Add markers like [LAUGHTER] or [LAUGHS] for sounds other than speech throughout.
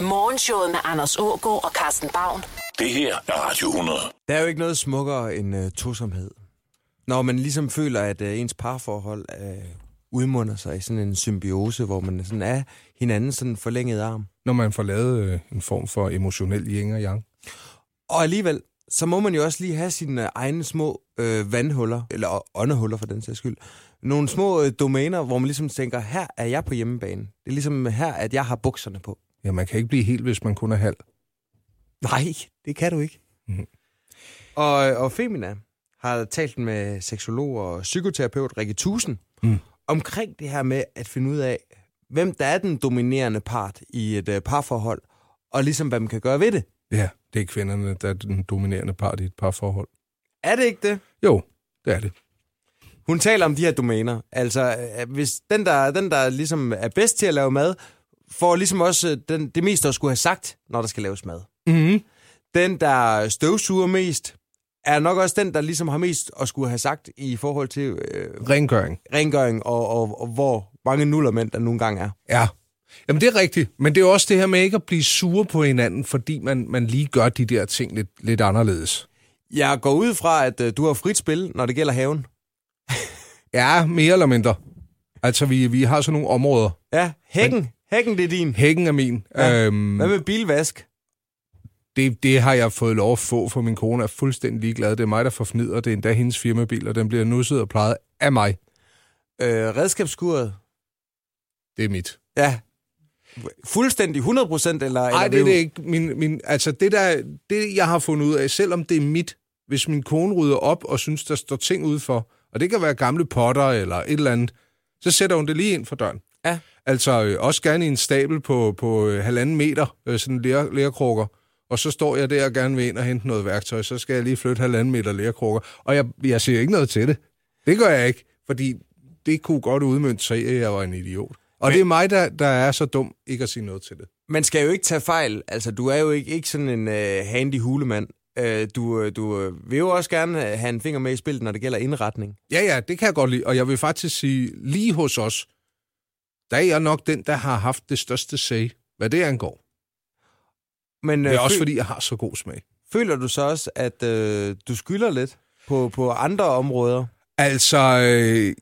Morgenshowet med Anders Ågaard og Carsten Baum. Det her er Radio 100. Der er jo ikke noget smukkere end uh, tosomhed. Når man ligesom føler, at uh, ens parforhold uh, udmunder sig i sådan en symbiose, hvor man sådan er hinanden sådan forlænget arm. Når man får lavet øh, en form for emotionel yin og yang. Og alligevel, så må man jo også lige have sine egne små øh, vandhuller, eller åndehuller for den sags skyld. Nogle små øh, domæner, hvor man ligesom tænker, her er jeg på hjemmebane. Det er ligesom her, at jeg har bukserne på. Ja, man kan ikke blive helt, hvis man kun er halv. Nej, det kan du ikke. Mm-hmm. Og, og Femina har talt med seksolog og psykoterapeut Rikke Tusen mm. omkring det her med at finde ud af, hvem der er den dominerende part i et uh, parforhold, og ligesom hvad man kan gøre ved det. Ja, det er kvinderne, der er den dominerende part i et parforhold. Er det ikke det? Jo, det er det. Hun taler om de her domæner. Altså, øh, hvis den der, den, der ligesom er bedst til at lave mad, får ligesom også øh, den, det meste at skulle have sagt, når der skal laves mad. Mm-hmm. Den, der støvsuger mest, er nok også den, der ligesom har mest at skulle have sagt i forhold til øh, Rengøring. rengøring og, og, og hvor mange nullermænd der nogle gange er. Ja. Jamen, det er rigtigt. Men det er også det her med ikke at blive sure på hinanden, fordi man, man lige gør de der ting lidt, lidt anderledes. Jeg går ud fra, at øh, du har frit spil, når det gælder haven. Ja, mere eller mindre. Altså, vi, vi har sådan nogle områder. Ja, hækken. Men, hækken, det er din. Hækken er min. Ja. Øhm, Hvad med bilvask? Det, det har jeg fået lov at få, for min kone er fuldstændig ligeglad. Det er mig, der får fnider. Det er endda hendes firmabil, og den bliver nusset og plejet af mig. Øh, redskabsskuret? Det er mit. Ja. Fuldstændig 100 procent, eller? Nej, det er det ikke. Min, min, altså, det, der, det, jeg har fundet ud af, selvom det er mit, hvis min kone rydder op og synes, der står ting udenfor, og det kan være gamle potter eller et eller andet, så sætter hun det lige ind for døren. Ja. Altså øh, også gerne i en stabel på, på øh, halvanden meter, øh, sådan lær, lærkrukker. Og så står jeg der og gerne vil ind og hente noget værktøj, så skal jeg lige flytte halvanden meter lærkrukker. Og jeg, jeg siger ikke noget til det. Det gør jeg ikke, fordi det kunne godt udmønte sig, at jeg var en idiot. Og Men, det er mig, der, der er så dum ikke at sige noget til det. Man skal jo ikke tage fejl. Altså, du er jo ikke, ikke sådan en uh, handy hulemand. Uh, du, du vil jo også gerne have en finger med i spillet, når det gælder indretning. Ja, ja, det kan jeg godt lide. Og jeg vil faktisk sige, lige hos os, der er jeg nok den, der har haft det største say, hvad det angår. Men, det er øh, også, fordi jeg har så god smag. Føler du så også, at øh, du skylder lidt på, på andre områder? Altså, øh,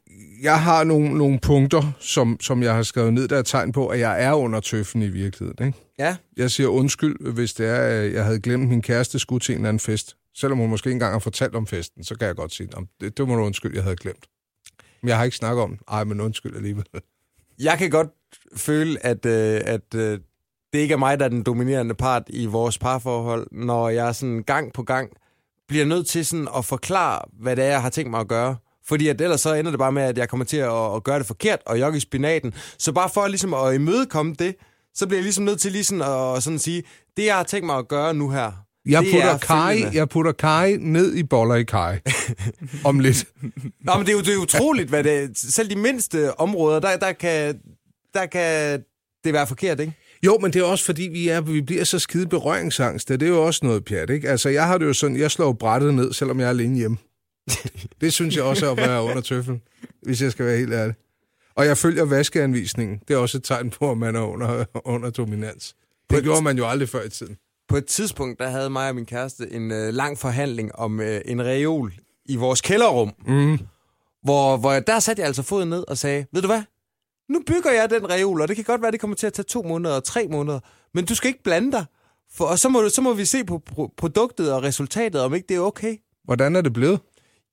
jeg har nogle, nogle punkter, som, som jeg har skrevet ned, der er tegn på, at jeg er under tøffen i virkeligheden. Ikke? Ja. Jeg siger undskyld, hvis det er, at jeg havde glemt min kæreste skulle til en eller anden fest. Selvom hun måske ikke engang har fortalt om festen, så kan jeg godt sige, det, det må du undskylde, jeg havde glemt. Men jeg har ikke snakket om. Ej, men undskyld alligevel. Jeg kan godt føle, at, øh, at øh, det ikke er mig, der er den dominerende part i vores parforhold, når jeg sådan gang på gang bliver nødt til sådan at forklare, hvad det er, jeg har tænkt mig at gøre. Fordi at ellers så ender det bare med, at jeg kommer til at, at gøre det forkert og jogge i spinaten. Så bare for ligesom at imødekomme det, så bliver jeg ligesom nødt til lige sådan at sådan sige, det jeg har tænkt mig at gøre nu her, jeg putter, kaj, jeg putter kaj ned i boller i kaj. [LAUGHS] Om lidt. Nå, men det er jo det er utroligt, hvad det Selv de mindste områder, der, der, kan, der kan det være forkert, ikke? Jo, men det er også fordi, vi, er, vi bliver så skide berøringsangst. Det er jo også noget pjat, ikke? Altså, jeg har det jo sådan, jeg slår brættet ned, selvom jeg er alene hjemme. [LAUGHS] det synes jeg også er at være under tøffel, hvis jeg skal være helt ærlig. Og jeg følger vaskeanvisningen. Det er også et tegn på, at man er under, under dominans. Det gjorde man jo aldrig før i tiden. På et tidspunkt, der havde mig og min kæreste en øh, lang forhandling om øh, en reol i vores kælderrum. Mm. Hvor, hvor der satte jeg altså foden ned og sagde, ved du hvad? Nu bygger jeg den reol, og det kan godt være, det kommer til at tage to måneder og tre måneder. Men du skal ikke blande dig. For, og så må, så må vi se på pro- produktet og resultatet, om ikke det er okay. Hvordan er det blevet?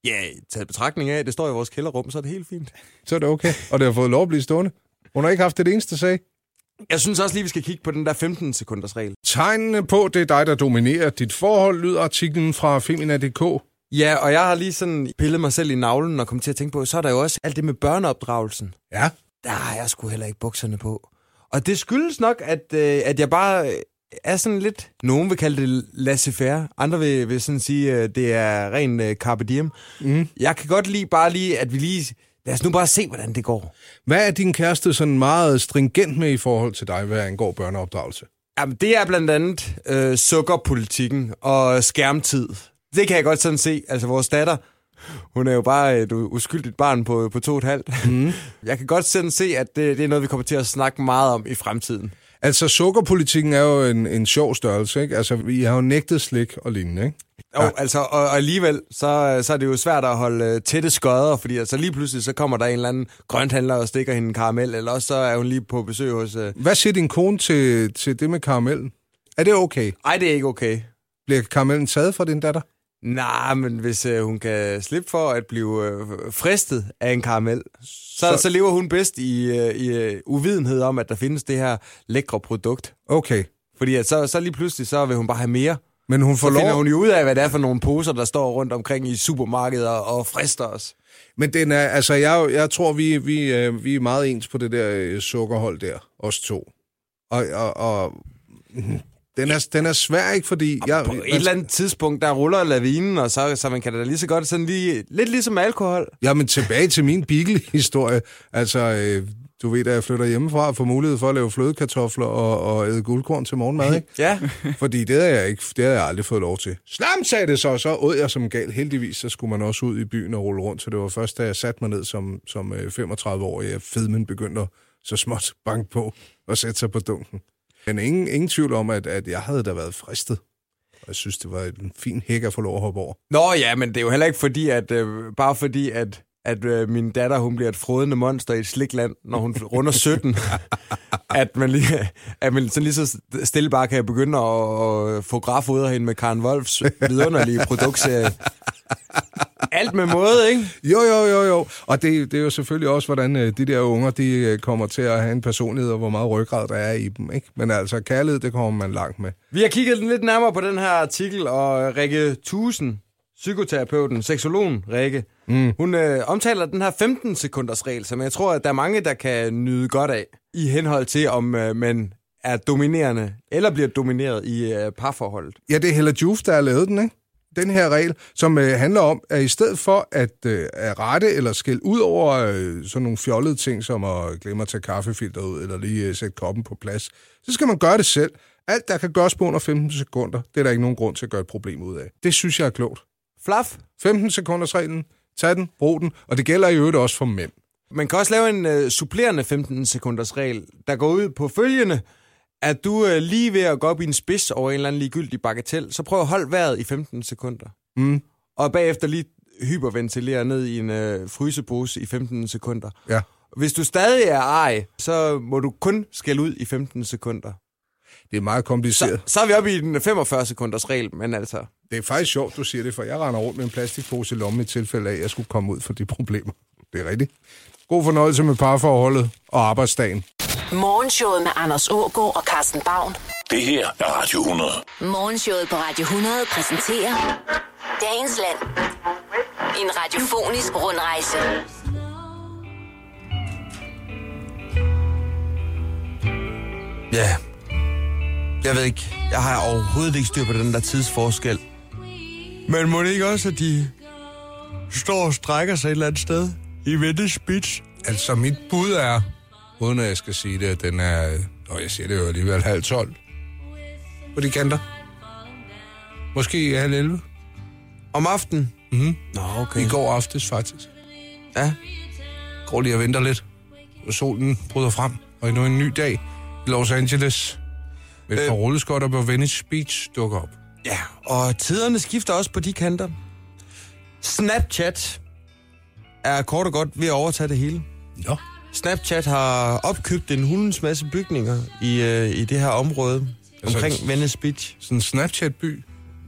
Ja, taget betragtning af, at det står i vores kælderrum, så er det helt fint. Så er det okay. Og det har fået lov at blive stående. Hun har ikke haft det eneste sag. Jeg synes også lige, vi skal kigge på den der 15 sekunders regel. Tegnene på, det er dig, der dominerer dit forhold, lyder artiklen fra Femina.dk. Ja, og jeg har lige sådan pillet mig selv i navlen og kommet til at tænke på, så er der jo også alt det med børneopdragelsen. Ja. Der har jeg sgu heller ikke bukserne på. Og det skyldes nok, at, øh, at jeg bare er sådan lidt... Nogen vil kalde det laissez-faire, andre vil, vil sådan sige, at det er ren øh, carpe diem. Mm. Jeg kan godt lide bare lige, at vi lige... Lad os nu bare se, hvordan det går. Hvad er din kæreste sådan meget stringent med i forhold til dig, hvad angår børneopdragelse? Jamen, det er blandt andet øh, sukkerpolitikken og skærmtid. Det kan jeg godt sådan se. Altså, vores datter, hun er jo bare et uskyldigt barn på, på to og et halvt. Mm. [LAUGHS] Jeg kan godt sådan se, at det, det er noget, vi kommer til at snakke meget om i fremtiden. Altså, sukkerpolitikken er jo en, en sjov størrelse, ikke? Altså, vi har jo nægtet slik og lignende, ikke? Jo, altså, og, og alligevel, så, så er det jo svært at holde øh, tætte skodder, fordi altså lige pludselig, så kommer der en eller anden grønthandler og stikker hende en karamel, eller også så er hun lige på besøg hos... Øh... Hvad siger din kone til, til det med karamellen? Er det okay? Ej, det er ikke okay. Bliver karamellen taget fra din datter? Nej, men hvis øh, hun kan slippe for at blive øh, fristet af en karamel, så, Så- så... så lever hun bedst i, øh, i øh, uvidenhed om, at der findes det her lækre produkt. Okay. Fordi at så, så lige pludselig, så vil hun bare have mere. Men hun får Så finder lov... hun jo ud af, hvad det er for nogle poser, der står rundt omkring i supermarkeder og frister os. Men den er, altså, jeg, jeg tror, vi, vi, øh, vi er meget ens på det der øh, sukkerhold der, os to. Og, og, og mm, den, er, den er svær, ikke? Fordi... Jeg, På et eller andet tidspunkt, der ruller lavinen, og så, så man kan da lige så godt sådan lige... Lidt ligesom alkohol. Ja, men tilbage til min Beagle-historie. Altså, øh, du ved, da jeg flytter hjemmefra og får mulighed for at lave flødekartofler og, og æde guldkorn til morgenmad, ikke? Ja. [LAUGHS] Fordi det havde jeg ikke, det havde jeg aldrig fået lov til. Slam sagde det så, så åd jeg som gal. Heldigvis, så skulle man også ud i byen og rulle rundt, så det var først, da jeg satte mig ned som, som øh, 35-årig, at fedmen begyndte at så småt banke på og sætte sig på dunken. Men ingen, ingen tvivl om, at, at jeg havde da været fristet. Og jeg synes, det var en fin hæk at få lov at hoppe over. Nå ja, men det er jo heller ikke fordi, at øh, bare fordi, at, at øh, min datter hun bliver et frodende monster i et slikland, når hun runder 17, [LAUGHS] at man, lige, at man sådan lige så stille bare kan begynde at, at fotografere hende med Karen Wolfs vidunderlige [LAUGHS] produktserie. Alt med måde, ikke? Jo, jo, jo, jo. Og det, det er jo selvfølgelig også, hvordan øh, de der unger, de øh, kommer til at have en personlighed, og hvor meget ryggrad der er i dem, ikke? Men altså, kærlighed, det kommer man langt med. Vi har kigget lidt nærmere på den her artikel, og Rikke Thusen, psykoterapeuten, seksologen Rikke, mm. hun øh, omtaler den her 15-sekunders regel, som jeg tror, at der er mange, der kan nyde godt af, i henhold til, om øh, man er dominerende eller bliver domineret i øh, parforholdet. Ja, det er Hella Juf, der har lavet den, ikke? Den her regel, som øh, handler om, at i stedet for at, øh, at rette eller skælde ud over øh, sådan nogle fjollede ting, som at glemme at tage kaffefilter ud, eller lige øh, sætte koppen på plads, så skal man gøre det selv. Alt, der kan gøres på under 15 sekunder, det er der ikke nogen grund til at gøre et problem ud af. Det synes jeg er klogt. Flaf, 15 sekunders reglen, tag den, brug den, og det gælder i øvrigt også for mænd. man kan også lave en øh, supplerende 15-sekunders regel, der går ud på følgende, at du øh, lige ved at gå op i en spids over en eller anden ligegyldig bagatel, så prøv at holde vejret i 15 sekunder. Mm. Og bagefter lige hyperventilere ned i en øh, frysepose i 15 sekunder. Ja. Hvis du stadig er ej, så må du kun skælde ud i 15 sekunder. Det er meget Så, kompliceret. så er vi oppe i den 45 sekunders regel, men altså... Det er faktisk sjovt, du siger det, for jeg render rundt med en plastikpose i lommen i tilfælde af, at jeg skulle komme ud for de problemer. Det er rigtigt. God fornøjelse med parforholdet og arbejdsdagen. Morgenshowet med Anders Ågaard og Carsten Baum. Det her er Radio 100. Morgenshowet på Radio 100 præsenterer Dagens Land. En radiofonisk rundrejse. Ja, jeg ved ikke. Jeg har overhovedet ikke styr på den der tidsforskel. Men må det ikke også, at de står og strækker sig et eller andet sted i Venice Beach? Altså, mit bud er, uden at jeg skal sige det, at den er, og jeg siger det jo alligevel halv tolv, på de kanter. Måske halv 11. Om aftenen? Mhm. Nå, okay. I går aftes, faktisk. Ja. Går lige og venter lidt, og solen bryder frem, og endnu en ny dag i Los Angeles. Med et Øh. par rulleskotter på Venice Beach dukker op. Ja, og tiderne skifter også på de kanter. Snapchat er kort og godt ved at overtage det hele. Nå. Snapchat har opkøbt en hundens masse bygninger i, øh, i det her område Altså, omkring Venice Beach. Sådan en Snapchat-by.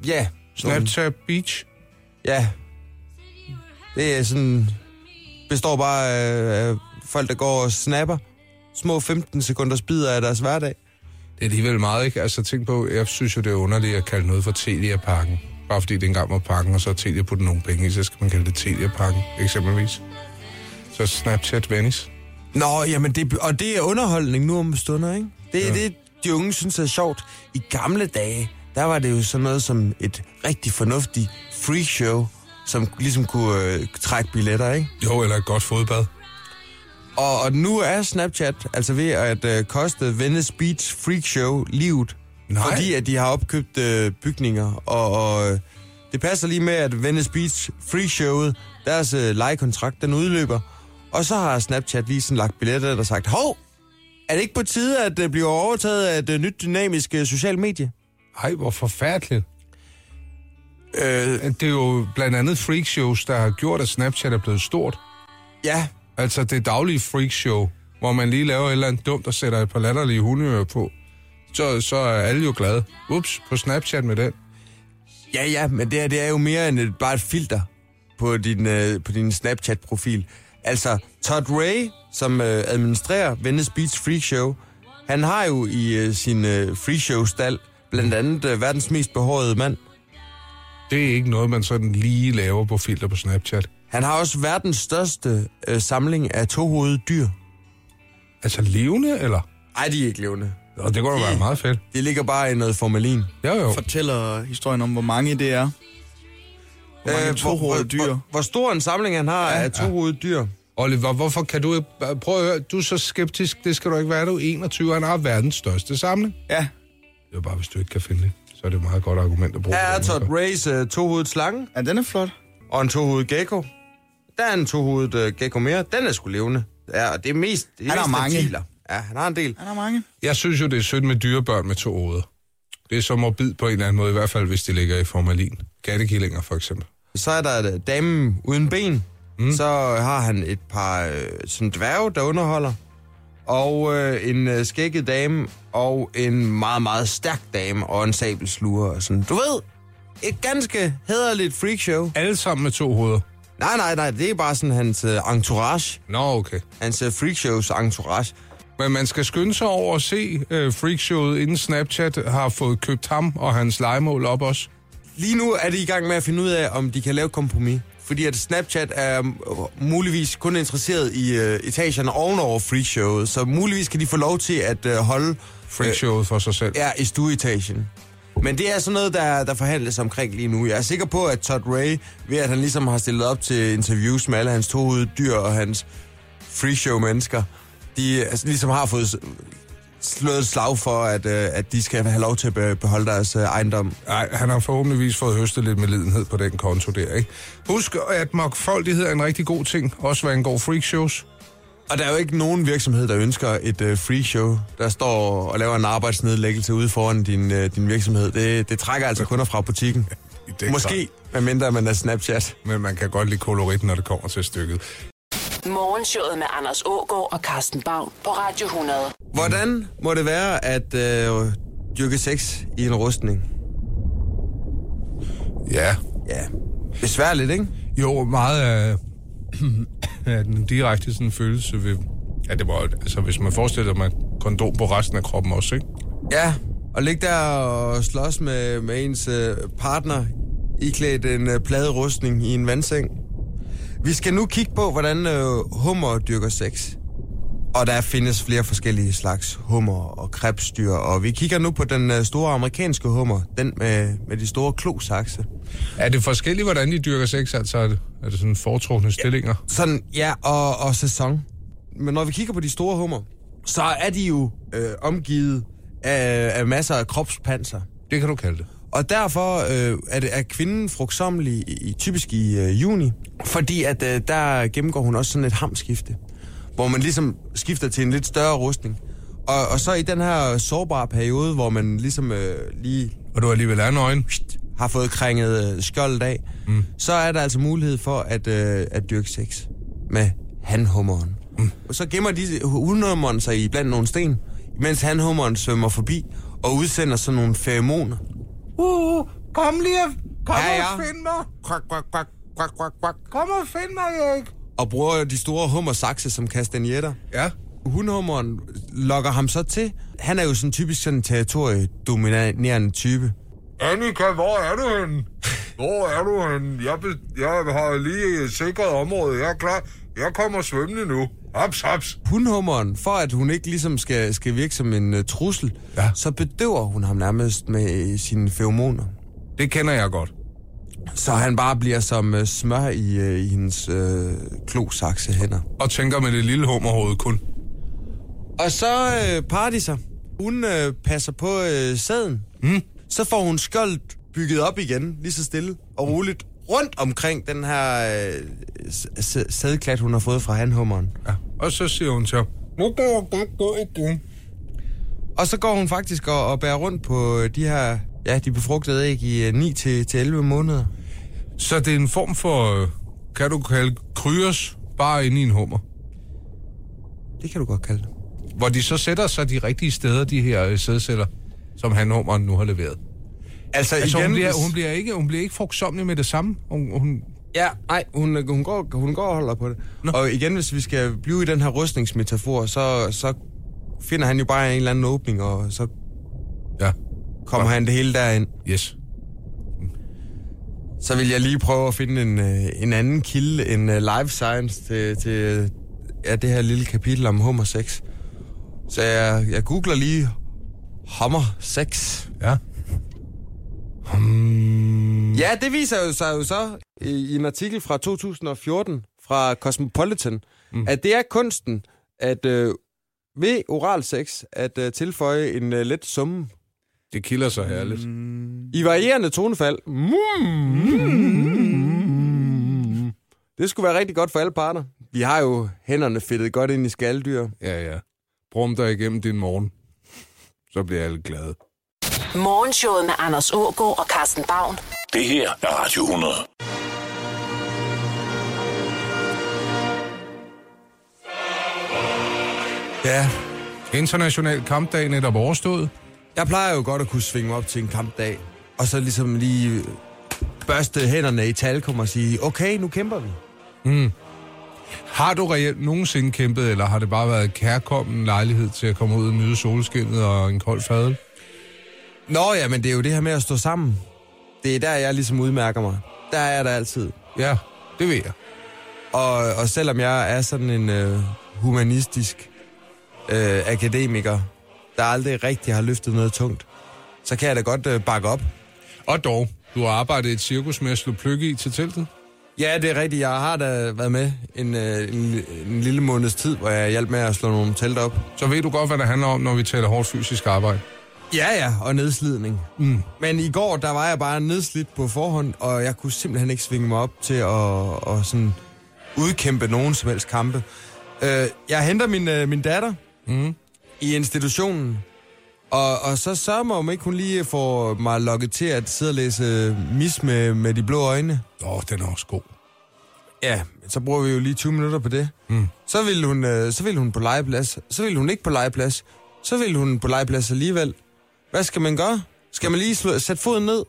Ja, Snapchat Beach. Ja. Det er sådan... Består bare af, af folk, der går og snapper små 15 sekunders bidder af deres hverdag. Det er alligevel meget, ikke? Altså, tænk på, jeg synes jo, det er underligt at kalde noget for Telia-pakken. Bare fordi det engang var pakken, og så har Telia puttet nogle penge i, så skal man kalde det Telia-pakken, eksempelvis. Så Snapchat Venice. Nå, jamen det, og det er underholdning nu om stunder, ikke? Det er Ja. det, de unge synes er sjovt. I gamle dage, der var det jo sådan noget som et rigtig fornuftigt free show, som ligesom kunne øh, trække billetter, ikke? Jo, eller et godt fodbad. Og, og nu er Snapchat altså ved at øh, koste Venice Beach Freak Show livet. Nej. Fordi at de har opkøbt øh, bygninger. Og, og øh, det passer lige med, at Venice Beach Freak Showet, deres øh, lejekontrakt, den udløber. Og så har Snapchat lige sådan lagt billetter, der sagt, hov, Er det ikke på tide, at det bliver overtaget af et øh, nyt dynamisk øh, socialt medie? Ej, hvor forfærdeligt. Øh, Det er jo blandt andet freakshows, der har gjort, at Snapchat er blevet stort. ja, Altså det daglige freakshow, hvor man lige laver et eller andet dumt og sætter et par latterlige hundeører på. Så, så er alle jo glade. Ups, på Snapchat med den. ja, ja, men det, her, det er jo mere end et, bare et filter på din, øh, på din Snapchat-profil. Altså, Todd Ray, som øh, administrerer Venice Beach Freak Show, han har jo i øh, sin øh, freak show-stald blandt andet øh, verdens mest behårede mand. Det er ikke noget, man sådan lige laver på filter på Snapchat. Han har også verdens største øh, samling af tohovedede dyr. Altså levende, eller? Ej, de er ikke levende. Og det kunne da være meget fedt. De ligger bare i noget formalin. Jo, jo. Fortæller historien om, hvor mange det er. Hvor mange Øh, tohovedede dyr. Hvor, hvor stor en samling han har ja, af tohovedede dyr. Oliver, hvorfor kan du. Prøv at høre, du er så skeptisk, det skal du ikke være. Du er 21, han har verdens største samling. Ja, Det er bare, hvis du ikke kan finde det, så er det et meget godt argument at bruge. Her er Todd. Rays uh, tohovedet slange ja den er flot. og en tohovedet gecko. Der er en tohovedet uh, gecko mere. Den er sgu levende. Ja, og det er mest, det er Han har mest mange. reptiler. Ja, han har en del. Han har mange. Jeg synes jo, det er sødt med dyrebørn med to hoveder. Det er så morbid på en eller anden måde, i hvert fald hvis de ligger i formalin. Kattekillinger for eksempel. Så er der uh, damen uden ben. Mm. Så har han et par uh, sådan dværge, der underholder. Og uh, en uh, skægget dame, og en meget, meget stærk dame, og en sabelsluger. Og sådan. Du ved, et ganske hederligt freakshow. Alle sammen med to hoveder. Nej, nej, nej, det er bare sådan hans uh, entourage. Nå, okay. Hans uh, freakshows entourage. Men man skal skynde sig over at se uh, freakshowet, inden Snapchat har fået købt ham og hans legemål op også. Lige nu er de i gang med at finde ud af, om de kan lave kompromis. Fordi at Snapchat er øh, muligvis kun interesseret i øh, etagerne ovenover freakshowet, så muligvis kan de få lov til at øh, holde Freakshowet for sig selv. ja, i stueetagen. Men det er sådan noget, der, der forhandles omkring lige nu. Jeg er sikker på, at Todd Ray, ved at han ligesom har stillet op til interviews med alle hans to dyr og hans free show mennesker, de altså, ligesom har fået slået et slag for, at, øh, at de skal have lov til at beholde deres øh, ejendom. Nej, han har forhåbentligvis fået høstet lidt med lidenhed på den konto der, ikke? Husk, at mangfoldighed er en rigtig god ting, også hvad angår freakshows. Og der er jo ikke nogen virksomhed, der ønsker et øh, free show, der står og laver en arbejdsnedlæggelse ude foran din, øh, din virksomhed. Det, det trækker altså kunder fra butikken. Det er Måske, medmindre man er Snapchat. Men man kan godt lide koloritten, når det kommer til stykket. Morgenshowet med Anders Ågaard og Carsten Baum på Radio 100. Hvordan må det være at øh, dyrke sex i en rustning? Ja, Ja, besværligt, ikke? jo, meget af, [COUGHS] at den direkte sådan, følelse ved... Ja, det var, altså, hvis man forestiller sig, at man kondom på resten af kroppen også, ikke? Ja, og ligge der og slås med, med ens øh, partner iklædt en øh, pladerustning i en vandseng. Vi skal nu kigge på, hvordan øh, hummer dyrker sex. Og der findes flere forskellige slags hummer og krebsdyr, og vi kigger nu på den øh, store amerikanske hummer, den med, med de store klosakse. Er det forskelligt, hvordan de dyrker sex? Altså, er det, er det sådan foretrukne stillinger? Sådan, ja, og, og sæson. Men når vi kigger på de store hummer, så er de jo øh, omgivet af, af masser af kropspanser. Det kan du kalde det. Og derfor øh, er, det, er kvinden frugtsommelig i, i, typisk i øh, juni, fordi at øh, der gennemgår hun også sådan et hamskifte, hvor man ligesom skifter til en lidt større rustning. Og, og så i den her sårbare periode, hvor man ligesom øh, lige Og du alligevel er nøgen. har fået krænget øh, skjoldet af, mm. så er der altså mulighed for at, øh, at dyrke sex med hanhummeren. Mm. Og så gemmer de hundhummeren sig i blandt nogle sten, mens hanhummeren svømmer forbi og udsender sådan nogle feromoner. Uh, kom lige, kom Ja, ja. og find mig. Kvak, kvak, kvak, kvak, kvak, kvak. Kom og find mig, Erik. Og bruger de store hummersakse som kastanjetter. Ja, Hundhummeren lokker ham så til. Han er jo sådan typisk sådan en territoriedominerende type. Annika, hvor er du henne? Hvor er du henne? Jeg, jeg har lige sikret området. Jeg er klar. Jeg kommer svømmende nu. Haps, haps. Hundhummeren, for at hun ikke ligesom skal, skal virke som en uh, trussel, Ja. så bedøver hun ham nærmest med øh, sine feromoner. Det kender jeg godt. Så han bare bliver som uh, smør i, uh, i hendes uh, klosakse hænder. Og tænker med det lille hummerhoved kun. Og så uh, Partiser, hun uh, passer på uh, sæden. Mm. Så får hun skjold bygget op igen, lige så stille og roligt, rundt omkring den her uh, sædklat, hun har fået fra hanhummeren. Ja. Og så siger hun til ham, Nu kan jeg godt gå igen. Og så går hun faktisk og, og bærer rundt på de her, ja, de befrugtede æg i øh, 9 til, til 11 måneder. Så det er en form for, øh, kan du kalde kryos, bare inde i en hummer. Det kan du godt kalde det. Hvor de så sætter sig de rigtige steder, de her øh, sædceller, som hanhummeren nu har leveret. Altså, Altså, igen, hun, bliver, hun, bliver ikke, hun bliver ikke frugtsommelig med det samme. Hun, hun, Ja, nej, hun, hun, går, hun går og holder på det. Nå. Og igen, hvis vi skal blive i den her rustningsmetafor, så, så finder han jo bare en eller anden åbning, og så ja, kommer han det hele derind. yes. Så vil jeg lige prøve at finde en, øh, en anden kilde end uh, life science til, til ja, det her lille kapitel om hummer sex. Så jeg, jeg googler lige hummer sex. Ja. Hmm. Ja, det viser jo sig jo så i, i en artikel fra 2014 fra Cosmopolitan, mm. at det er kunsten at øh, ved oral sex at øh, tilføje en øh, let summe Det kilder så herligt. i varierende tonefald. Mm. Det skulle være rigtig godt for alle parter. Vi har jo hænderne fedtet godt ind i skaldyr. Ja, ja. Brum dig igennem din morgen. Så bliver alle glade. Morgenshowet med Anders Ågaard og Carsten Baum. Det her er Radio 100. Ja, International kampdag netop overstået. Jeg plejer jo godt at kunne svinge mig op til en kampdag, og så ligesom lige børste hænderne i talkum og sige, okay, nu kæmper vi. Har du reelt nogensinde kæmpet, eller har det bare været kærkommen lejlighed til at komme ud og nyde solskinnet og en kold fadel? Nå ja, men det er jo det her med at stå sammen. Det er der, jeg ligesom udmærker mig. Der er jeg der altid. Ja, det ved jeg. Og, og selvom jeg er sådan en øh, humanistisk øh, akademiker, der aldrig rigtig har løftet noget tungt, så kan jeg da godt øh, bakke op. Og dog, du har arbejdet i et cirkus med at slå pløkke i til teltet. Ja, det er rigtigt. Jeg har da været med en, øh, en, en lille måneds tid, hvor jeg hjalp med at slå nogle telt op. Så ved du godt, hvad det handler om, når vi taler hårdt fysisk arbejde. Ja, ja, og nedslidning. Mm. Men i går, der var jeg bare nedslidt på forhånd, og jeg kunne simpelthen ikke svinge mig op til at, at sådan udkæmpe nogen som helst kampe. Øh, jeg henter min, øh, min datter mm. I institutionen, og, og så sørger mig om ikke hun lige får mig lukket til at sidde og læse mis med, med de blå øjne. Åh, den er også god. Ja, så bruger vi jo lige 20 minutter på det. Mm. Så, ville hun, øh, så ville hun på legeplads. Så ville hun ikke på legeplads. Så ville hun på legeplads alligevel. Hvad skal man gøre? Skal man lige slå, sætte foden ned?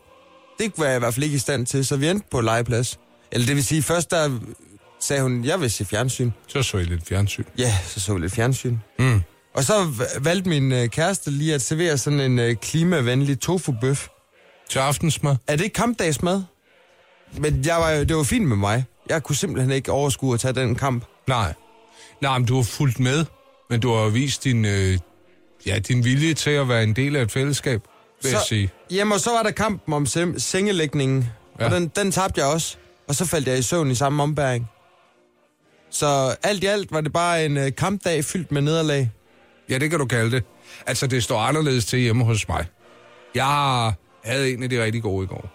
Det var jeg i hvert fald ikke i stand til, så vi endte på legeplads. Eller det vil sige, først der sagde hun, jeg vil se fjernsyn. Så så I lidt fjernsyn. Ja, så så vi lidt fjernsyn. Mm. Og så valgte min øh, kæreste lige at servere sådan en øh, klimavenlig tofu-bøf. Til aftensmad. Er det kampdagsmad? Men jeg var, jo- det var fint med mig. Jeg kunne simpelthen ikke overskue at tage den kamp. Nej. Nej, men du har fulgt med, men du har vist din, øh, ja, din vilje til at være en del af et fællesskab, vil jeg sige. Jamen, og så var der kampen om sem- sengelægningen, ja. og den, den tabte jeg også. Og så faldt jeg i søvn i samme ombæring. Så alt i alt var det bare en øh, kampdag fyldt med nederlag. Ja, det kan du kalde det. Altså, det står anderledes til hjemme hos mig. Jeg havde en af de rigtig gode i går.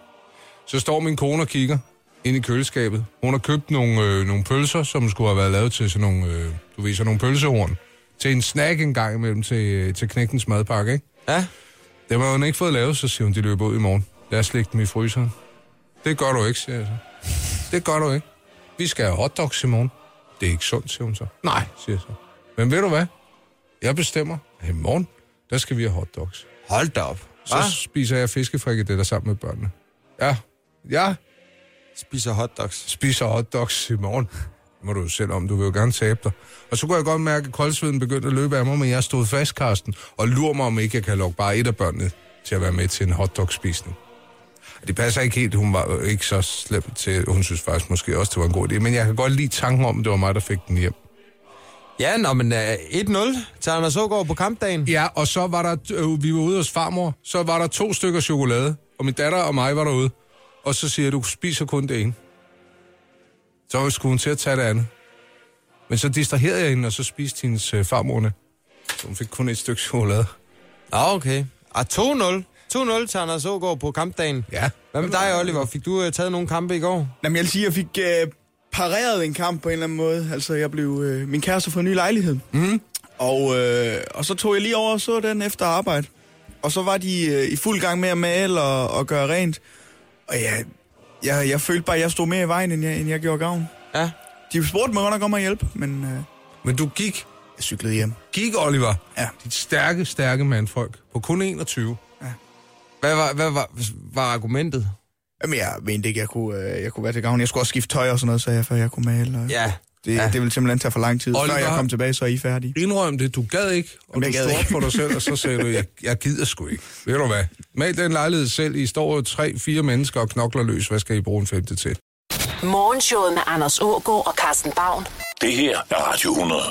Så står min kone og kigger ind i køleskabet. Hun har købt nogle, øh, nogle pølser, som skulle have været lavet til sådan nogle, øh, du ved, sådan nogle pølsehorn. Til en snack en gang imellem til, øh, til knægtens madpakke, ikke? Ja, Det har hun ikke fået lavet, så siger hun, de løber ud i morgen. Lad os lægge dem i fryseren. Det gør du ikke, siger jeg så. Det gør du ikke. Vi skal have hotdogs i morgen. Det er ikke sundt, siger hun så. Nej, siger jeg så. Men ved du hvad? Jeg bestemmer, i morgen, der skal vi have hotdogs. hold da op. Så Hva? spiser jeg fiskefrikadeller sammen med børnene. Ja, jeg Spiser hotdogs. spiser hotdogs i morgen. Det må du jo selv om, du vil jo gerne tabe dig. Og så kunne jeg godt mærke, at koldsveden begyndte at løbe af mig, men jeg stod fast, Karsten, og lurer mig, om ikke jeg kan lukke bare et af børnene til at være med til en hotdogspisning. Det passer ikke helt, hun var ikke så slem til, hun synes faktisk måske også, det var en god idé, men jeg kan godt lide tanken om, at det var mig, der fik den hjem. Ja, nå, men uh, 1-0 til Anders Ågaard på kampdagen. Ja, og så var der, øh, vi var ude hos farmor, så var der to stykker chokolade, og min datter og mig var derude. Og så siger jeg, du spiser kun det ene. Så skulle hun til at tage det andet. Men så distraherede jeg hende, og så spiste hendes øh, farmorne. Så hun fik kun et stykke chokolade. Nå, okay. Ah, 2-0. 2-0 til Anders Ågaard på kampdagen. Ja. Hvad med dig, Oliver? Fik du uh, taget nogle kampe i går? Jamen, jeg vil sige, jeg fik øh, pareret en kamp på en eller anden måde. Altså, jeg blev... Øh, min kæreste får en ny lejlighed. Mm. Og, øh, og så tog jeg lige over og så den efter arbejde. Og så var de øh, i fuld gang med at male og, og gøre rent. Og jeg, jeg, jeg følte bare, at jeg stod mere i vejen, end jeg, end jeg gjorde gavn. Ja. De spurgte mig godt nok om at hjælpe, men øh, Men du gik, jeg cyklede hjem. gik Oliver, Ja. dit stærke, stærke mandfolk, på kun 21. Hvad var, hvad var, var argumentet? Jamen, jeg mente ikke, jeg kunne, øh, jeg kunne være til gavn. Jeg skulle også skifte tøj og sådan noget, så jeg, før jeg kunne male. Og Ja. det, ja. det ville simpelthen tage for lang tid. Oliver- Før jeg kom tilbage, så er I færdige. Indrøm det, du gad ikke, og Jamen, du stod op for dig selv, og så sagde du, jeg, jeg gider sgu ikke. Ved du hvad? Mal den lejlighed selv. I står jo tre, fire mennesker og knokler løs. Hvad skal I bruge en femte til? Morgenshowet med Anders Ågaard og Carsten Baum. Det her er Radio 100.